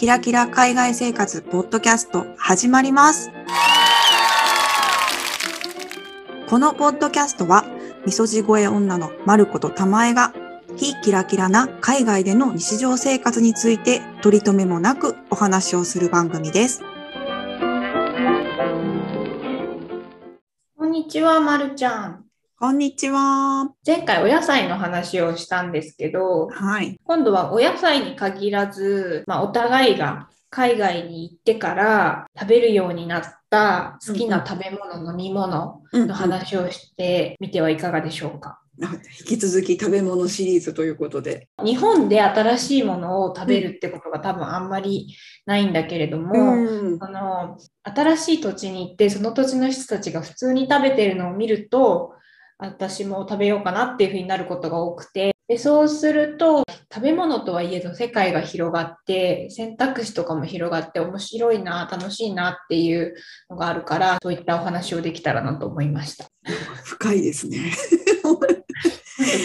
キラキラ海外生活ポッドキャスト始まります。このポッドキャストは、みそじ声女のまることたまえが、非キラキラな海外での日常生活について取り留めもなくお話をする番組です。こんにちは、まるちゃん。こんにちは。前回お野菜の話をしたんですけど、はい。今度はお野菜に限らず、まあ、お互いが海外に行ってから食べるようになった好きな食べ物、飲み物うんの話をしてみてはいかがでしょうか？引き続き食べ物シリーズということで。日本で新しいものを食べるってことが多分あんまりないんだけれども、うんあの新しい土地に行ってその土地の人たちが普通に食べてるのを見ると私も食べようかなっていうふうになることが多くてでそうすると食べ物とはいえど世界が広がって選択肢とかも広がって面白いな楽しいなっていうのがあるからそういったお話をできたらなと思いました。深いですね。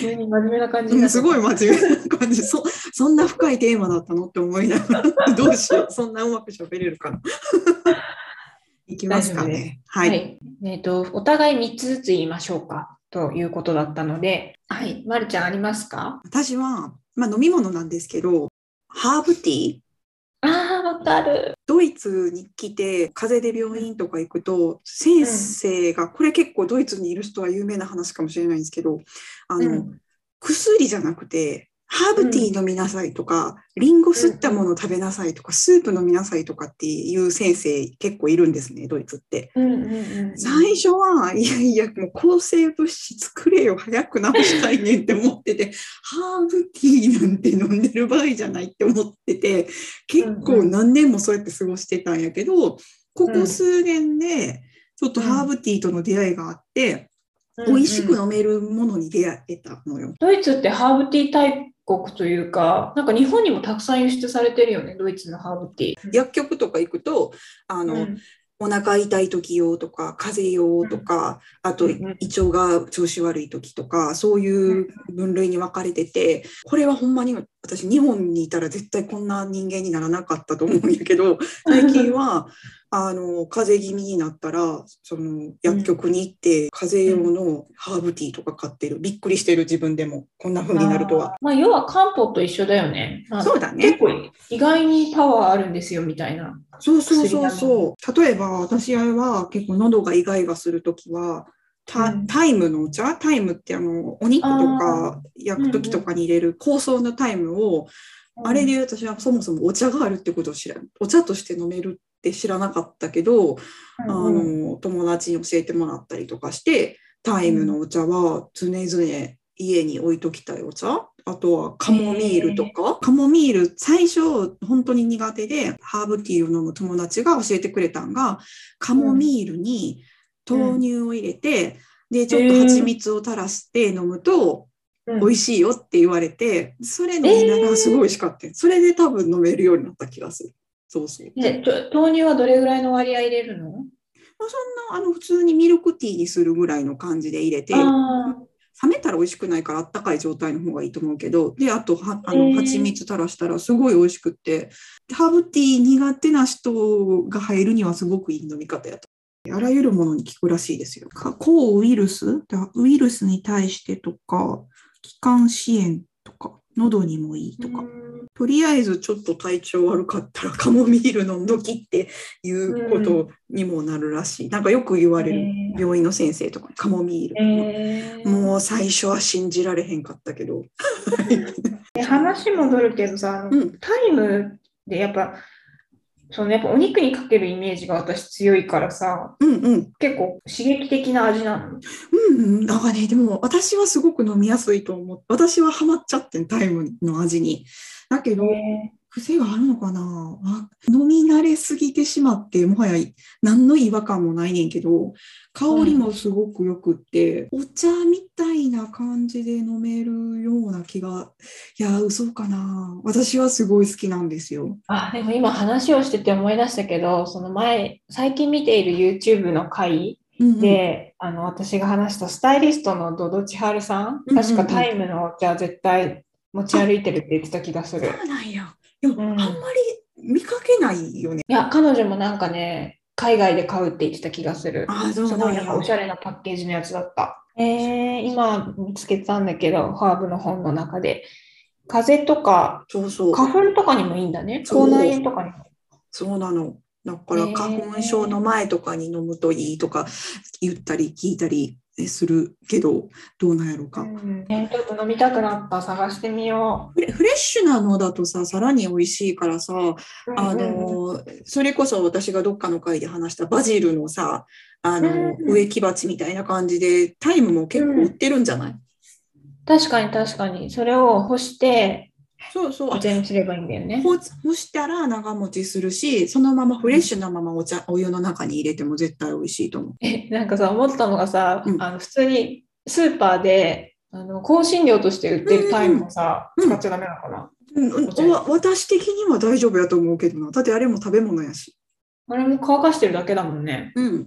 急に真面目な感じになっちゃったすごい真面目な感じそ。そんな深いテーマだったのって思いながら、どうしよう、そんなうまく喋れるかな。いきますかね。は。はいい。えっ、と、お互い3つずつ言いましょうかということだったので、はい。まるちゃんありますか？私は、まあ、飲み物なんですけど、ハーブティー。ああ、わかる。ドイツに来て、風邪で病院とか行くと、先生が、これ結構ドイツにいる人は有名な話かもしれないんですけど、あの、うん薬じゃなくて、ハーブティー飲みなさいとか、リンゴ吸ったもの食べなさいとか、スープ飲みなさいとかっていう先生結構いるんですね、ドイツって。うんうんうん。最初は、いやいや、もう抗生物質作れよ、早く治したいねんって思ってて、ハーブティーなんて飲んでる場合じゃないって思ってて、結構何年もそうやって過ごしてたんやけど、ここ数年で、ちょっとハーブティーとの出会いがあって、美味しく飲めるものに出会えたのよ。ドイツってハーブティー大国というか、なんか日本にもたくさん輸出されてるよね、ドイツのハーブティー。薬局とか行くと、あの、うん。お腹痛い時用とか風邪用とか、あとうんうん。胃腸が調子悪い時とかそういう分類に分かれててこれはほんまに私日本にいたら絶対こんな人間にならなかったと思うんやけど 最近はあの風邪気味になったらその薬局に行って風邪用のハーブティーとか買ってるびっくりしてる自分でもこんな風になるとは。まあ、要は漢方と一緒だよね。まあそうだね結構意外にパワーあるんですよみたいな。そうそうそうそう。例えば私は結構喉がイガイガするときは、タうん。タイムのお茶？タイムってあのお肉とか焼くときとかに入れる香草のタイムを、あれで私はそもそもお茶があるってことを知らんお茶として飲めるって知らなかったけど、あうんうん。の友達に教えてもらったりとかしてタイムのお茶は常々家に置いときたいお茶？あとはカモミールとか、カモミール最初本当に苦手でハーブティーを飲む友達が教えてくれたんがカモミールに豆乳を入れて、でちょっと蜂蜜を垂らして飲むとうん。美味しいよって言われてそれ飲みながらすごい美味しかった、それで多分飲めるようになった気がする。そうそう。でちょ豆乳はどれぐらいの割合入れるの？まあ、そんなあの普通にミルクティーにするぐらいの感じで入れてあ冷めたら美味しくないからあったかい状態の方がいいと思うけどであとはあの蜂蜜垂らしたらすごい美味しくってハーブティー苦手な人が入るにはすごくいい飲み方やと。あらゆるものに効くらしいですよ。か抗ウイルス？だウイルスに対してとか気管支炎とか喉にもいいとか。うんとりあえずちょっと体調悪かったらカモミール飲んどきっていうことにもなるらしい。なんかよく言われる病院の先生とかにカモミール。えーもう最初は信じられへんかったけど。で話戻るけどさ、タイムでやっぱそのやっぱお肉にかけるイメージが私強いからさうんうん。結構刺激的な味なの？うんうん。なんかね、でも私はすごく飲みやすいと思う。私はハマっちゃってん、タイムの味に。だけど、癖があるのかな？あ飲み慣れすぎてしまって、もはや何の違和感もないねんけど、香りもすごくよくって、お茶みたいな感じで飲めるような気が、いや、嘘かな私はすごい好きなんですよ。あでも今話をしてて思い出したけどその前最近見ている YouTube の回うんうんで、あの私が話したスタイリストのドド千春さん、うんうんうん確かタイムのお茶絶対持ち歩いてるって言ってた気がする。そうなんや。でも、うんあんまり見かけないよね。いや、彼女もなんかね、海外で買うって言ってた気がする。ああ、そうすごいなんかおしゃれなパッケージのやつだった。えー、今見つけたんだけど、ハーブの本の中で。風邪とかそうそう。花粉とかにもいいんだね。そう口内炎とかにも。そうなの。だから花粉症の前とかに飲むといいとか言ったり聞いたりするけど、どうなんやろうか。うんねちょっと飲みたくなった。探してみよフレフレッシュなのだとさ、さらに美味しいからさ、う。あうんうんうんの、それこそ私がどっかの回で話したバジルのさ、あの、うんうん植木鉢みたいな感じで、タイムも結構売ってるんじゃない、確かに確かに。それを干して、そうそう。お茶にすればいいんだよね。干干したら長持ちするし、そのままフレッシュなままお茶、お湯の中に入れても絶対美味しいと思う。え、なんかさ、思ったのがさ、うんあの普通にスーパーで、あの香辛料として売ってるタイムもさ、うん使っちゃダメなのかな？うんお茶にわ私的には大丈夫やと思うけどな。だってあれも食べ物やし。あれも乾かしてるだけだもんね。うん。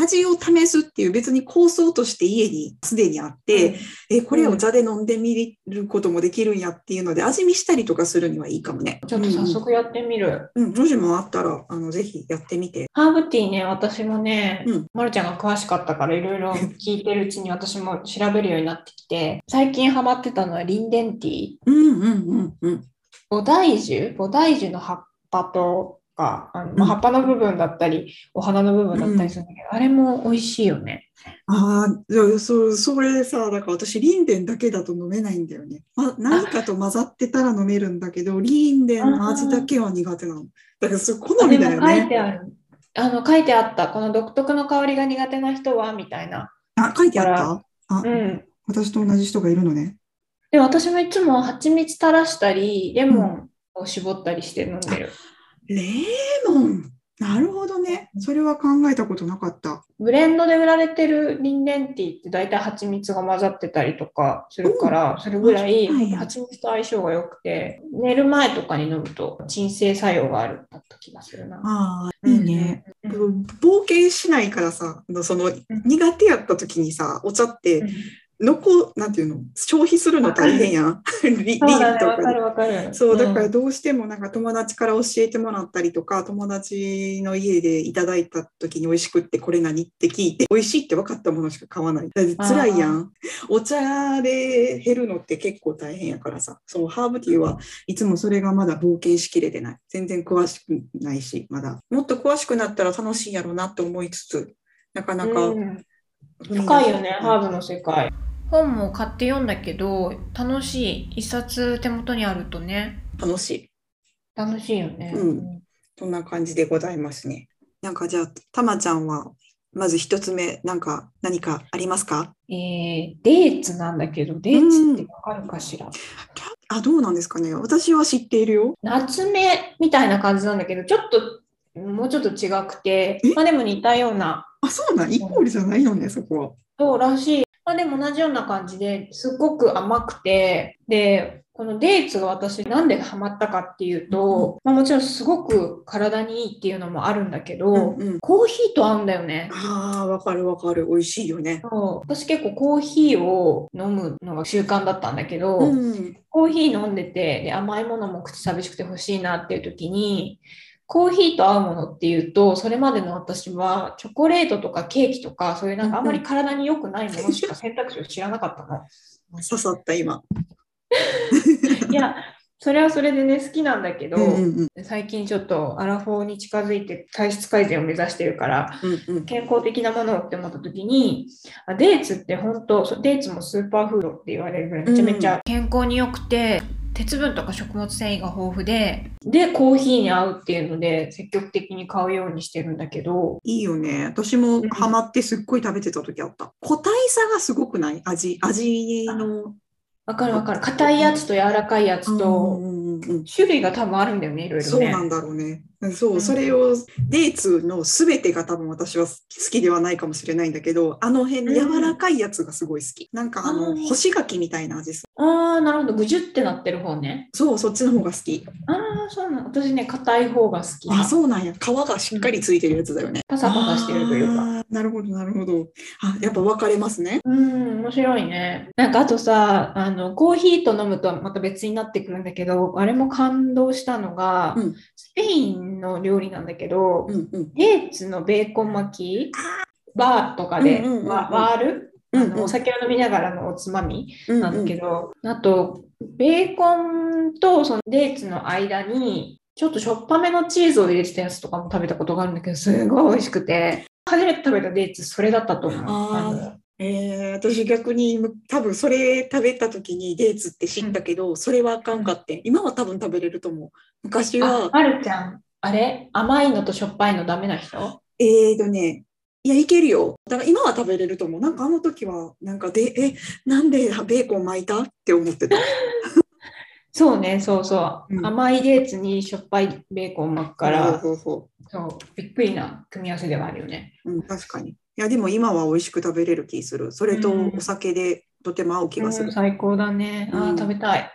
味を試すっていう別に構想として家にすでにあって、え、これお茶で飲んでみることもできるんやっていうので、味見したりとかするにはいいかもね。ちょっと早速やってみる。うん、うん、もしもあったら、あの、ぜひやってみて。ハーブティーね、私もね、うんまるちゃんが詳しかったからいろいろ聞いてるうちに私も調べるようになってきて、最近ハマってたのはリンデンティー。うん、うん、うん、うん。菩提樹菩提樹の葉っぱとか、あのまあうん葉っぱの部分だったり、お花の部分だったりするんだけど、あれも美味しいよね。ああ、そう、それさ、だから私、リンデンだけだと飲めないんだよね。ま、何かと混ざってたら飲めるんだけど、リンデンの味だけは苦手なの。だから、それ好みだよでも書いてね。ある。あの書いてあった、この独特の香りが苦手な人はみたいな。あ、書いてあった？あ、うん。私と同じ人がいるのね。で、私もいつも蜂蜜垂らしたり、レモンを絞ったりして飲んでる。レモン。なるほどね。それは考えたことなかった。ブレンドで売られてるリンデンティーって大体蜂蜜が混ざってたりとかするから、それぐらい蜂蜜と相性が良くて、寝る前とかに飲むと鎮静作用があるだった気がするな。ああ、いいね。うん冒険しないからさ、その苦手やった時にさ、お茶って残、なんていうの、消費するの大変やん。リ そうだ。わかるわかる。そう、だからんどうしてもなんか友達から教えてもらったりとか、友達の家でいただいた時に美味しくってこれ何って聞いて、美味しいって分かったものしか買わない。だって辛いやん。お茶で減るのって結構大変やからさ。そう、ハーブティーはいつもそれがまだ冒険しきれてない。全然詳しくないし、まだ。もっと詳しくなったら楽しいやろうなって思いつつ、なかなかうん深いよね、ハーブの世界。本も買って読んだけど、楽しい。一冊手元にあるとね、楽しい。楽しいよね。うんそんな感じでございますね。なんかじゃあ、たまちゃんは、まず一つ目、なんか何かありますか？えー、デーツなんだけど、デーツってわかるかしら、あ、どうなんですかね？私は知っているよ。夏目みたいな感じなんだけど、ちょっと、もうちょっと違くてえ、まあでも似たような、あ、そうなん、イコールじゃないのね、そこは。そうらしい。まあでも同じような感じですっごく甘くて、で、このデーツが私なんでハマったかっていうと、まあもちろんすごく体にいいっていうのもあるんだけど、うんうんコーヒーと合うんだよね。ああ、わかるわかる。美味しいよね。そう私結構コーヒーを飲むのが習慣だったんだけど、うん。コーヒー飲んでてで甘いものも口寂しくて欲しいなっていう時にコーヒーと合うものっていうとそれまでの私はチョコレートとかケーキとかそういうなんかあんまり体に良くないものしか選択肢を知らなかったの。刺さった、今。いやそれはそれでね好きなんだけど、うんうんうん最近ちょっとアラフォーに近づいて体質改善を目指してるからうんうん。健康的なものをって思った時にあデーツって本当デーツもスーパーフードって言われるぐらいめちゃめちゃ健康に良くて、鉄分とか食物繊維が豊富ででコーヒーに合うっていうので積極的に買うようにしてるんだけどいいよね。私もハマってすっごい食べてた時あった。個体差がすごくない？味、味の。わかるわかる硬いやつと柔らかいやつうんとうんうんうん種類が多分あるんだよねいろいろね。そうなんだろうね。そうう、んそれを、デーツのすべてが多分私は好きではないかもしれないんだけど、あの辺、うん柔らかいやつがすごい好き。なんかあの、干し柿みたいな味する。ああなるほどぐじゅってなってる方ね。そう、そっちの方が好き。ああそうなの私ね硬い方が好き。あ、そうなんや。皮がしっかりついてるやつだよね。パサパサしてるというか。なるほど、なるほど。あ、やっぱ分かれますね。うん、面白いね。なんかあとさ、あの、コーヒーと飲むとまた別になってくるんだけど、あれも感動したのが、うんスペインの料理なんだけど、うんうん。デーツのベーコン巻き、バーとかでうんうんうんうんわ割る、うんうんあのお酒を飲みながらのおつまみうんなんだけど、あと、ベーコンとそのデーツの間に、ちょっとしょっぱめのチーズを入れてたやつとかも食べたことがあるんだけど、すごい美味しくて、初めて食べたデーツ、それだったと思う。あー。のえー、私逆にむ多分それ食べた時にデーツって知ったけど、それはあかんかって今は多分食べれると思う。昔あは、まるちゃん、あれ？甘いのとしょっぱいのダメな人？えーとねいやいけるよ。だから今は食べれると思う。なんかあの時はなんかでえなんでベーコン巻いたって思ってた。そうね、そうそう。うん。甘いデーツにしょっぱいベーコン巻くから、そうそそう、びっくりな組み合わせではあるよね。う、うん、確かにいやでも今は美味しく食べれる気するそれとうんお酒でとても合う気がする、うん最高だね。あーうん食べたい。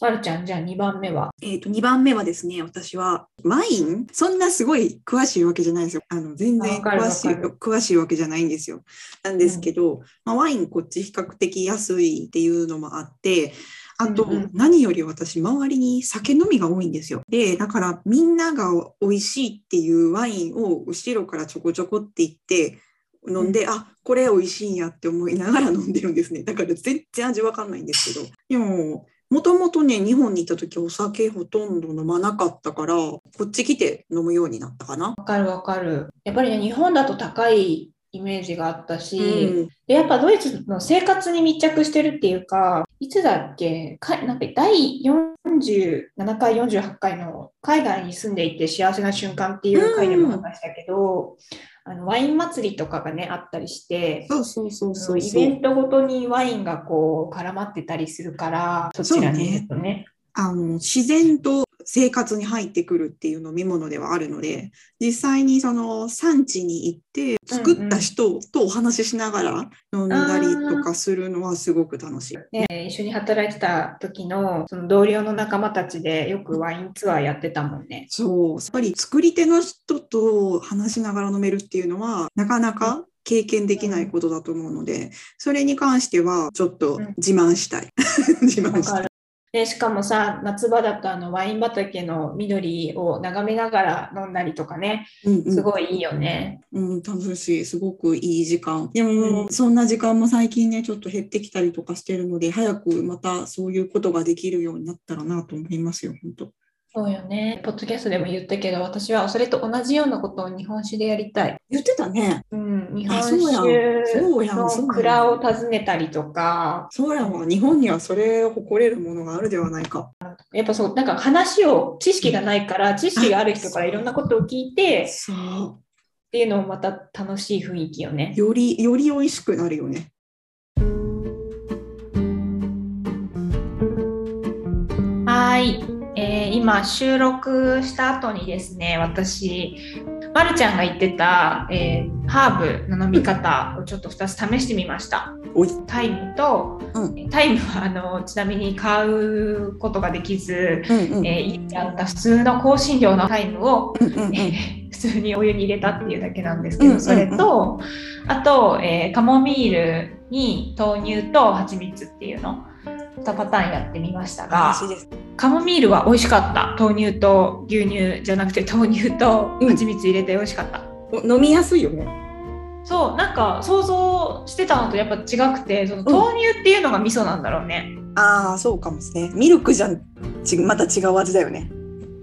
まるちゃん、じゃあ2番目は？えー、と2番目はですね、私はワイン、そんなすごい詳しいわけじゃないんですよ。あの全然詳しい詳しいわけじゃないんですよ。なんですけど、まあ、ワインこっち比較的安いっていうのもあって、あとうんうん何より私、周りに酒飲みが多いんですよ。で、だからみんなが美味しいっていうワインを後ろからちょこちょこって言って、飲んで、あこれ美味しいんやって思いながら飲んでるんですね。だから全然味わかんないんですけど。でも、もともとね、日本にいた時お酒ほとんど飲まなかったから、こっち来て飲むようになったかな。わかるわかる。やっぱりね、日本だと高いイメージがあったし、うんでやっぱドイツの生活に密着してるっていうか、いつだっけ？かなんか第47回、48回の海外に住んでいて幸せな瞬間っていう回でも話したけど、あのワイン祭りとかがね、あったりして、そうそうそうそそううイベントごとにワインがこう絡まってたりするから、そちらにね。あの自然と生活に入ってくるっていう飲み物ではあるので実際にその産地に行って作った人とお話ししながら飲んだりとかするのはすごく楽しい。ね、一緒に働いてた時のその同僚の仲間たちでよくワインツアーやってたもんね。そうやっぱり作り手の人と話しながら飲めるっていうのはなかなか経験できないことだと思うのでそれに関してはちょっと自慢したい。自慢したい。でしかもさ夏場だとあのワイン畑の緑を眺めながら飲んだりとかねうんうんすごいいいよね。うん、楽しい。すごくいい時間。でも、うんそんな時間も最近ね、ちょっと減ってきたりとかしてるので、早くまたそういうことができるようになったらなと思いますよ、本当。そうよね。ポッドキャストでも言ったけど私はそれと同じようなことを日本酒でやりたい。言ってたね。うん、日本あそうやん酒の蔵を訪ねたりとかそうやわ。日本にはそれを誇れるものがあるではないか。やっぱそうなんか話を知識がないから知識がある人からいろんなことを聞いてそっていうのもまた楽しい雰囲気よねう。。より、より美味しくなるよね。はい、えー今収録した後にですね私まるちゃんが言ってた、えーハーブの飲み方をちょっと2つ試してみました。タイムと、うタイムはあのちなみに買うことができず、うんうん。えー家にあった普通の香辛料のタイムをうんうんうん。えー普通にお湯に入れたっていうだけなんですけど、うんうんうん。それとあと、えーカモミールに豆乳と蜂蜜っていうの2パターンやってみましたが。カモミールは美味しかった豆乳と牛乳じゃなくて豆乳と蜂蜜入れて美味しかった、お飲みやすいよね。そうなんか想像してたのとやっぱ違くてその豆乳っていうのが味噌なんだろうね、ああ、そうかもですね。ミルクじゃん、ちまた違う味だよね。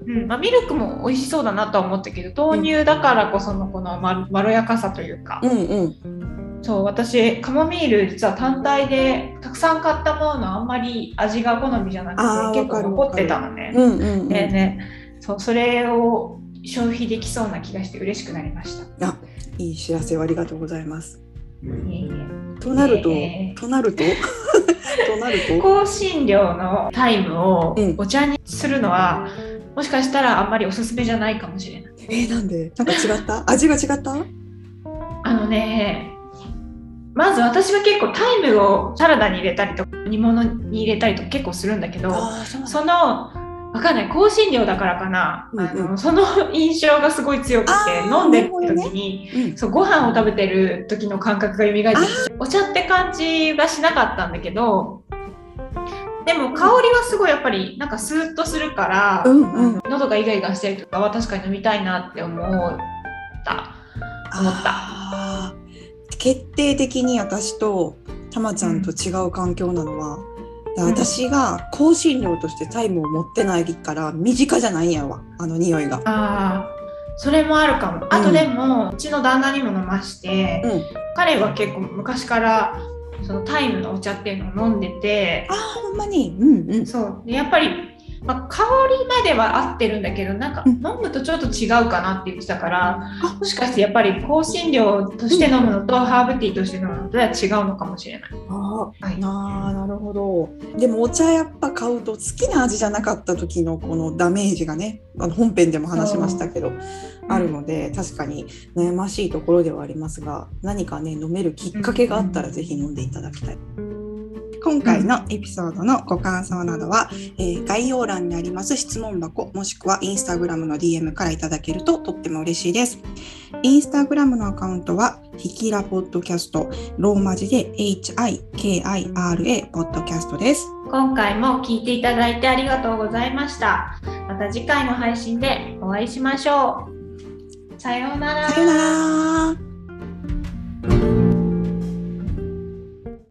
うんまあ、ミルクも美味しそうだなとは思ったけど豆乳だからこそのこのままろやかさというか、うんうん。そう私カモミール実は単体でたくさん買ったもののあんまり味が好みじゃなくて結構残ってたのね。うんうんうん。でねそうそれを消費できそうな気がして嬉しくなりました。あ、いい知らせをありがとうございます。いえいえとなると、えーとなると、となると、香辛料のタイムをうんお茶にするのは、もしかしたらあんまりおすすめじゃないかもしれない。えー、なんで？なんか違った？味が違った？あのねまず私は結構タイムをサラダに入れたりとか煮物に入れたりとか結構するんだけどそのわかんない香辛料だからかな、うんうん。あのその印象がすごい強くて飲んでる時に、うん。そうご飯を食べてる時の感覚が蘇ってお茶って感じはしなかったんだけどでも香りはすごいやっぱりなんかスーッとするから、うんうん。喉がイガイガしてるとかは確かに飲みたいなって思った。思った決定的に私とたまちゃんと違う環境なのは、だから私が香辛料としてタイムを持ってないから身近じゃないんやわあの匂いが。ああそれもあるかも。あとでも、うちの旦那にも飲まして、うん、彼は結構昔からそのタイムのお茶っていうのを飲んでてあーほんまに、うんうん、そう。でやっぱり、まあ、香りまでは合ってるんだけどなんかうん。飲むとちょっと違うかなって言ってたから、あ。もしかしてやっぱり香辛料として飲むのと、ハーブティーとして飲むのとは違うのかもしれない。あはい。ーあーなるほど。でもお茶やっぱ買うと好きな味じゃなかった時のこのダメージがねあの本編でも話しましたけどあるので確かに悩ましいところではありますが何かね飲めるきっかけがあったらぜひ飲んでいただきたい。今回のエピソードのご感想などは、えー概要欄にあります質問箱もしくはインスタグラムの DM からいただけるととっても嬉しいです。インスタグラムのアカウントはひきらポッドキャストローマ字で HIKIRA ポッドキャストです。今回も聞いていただいてありがとうございました。また次回の配信でお会いしましょう。さようなら。さようなら。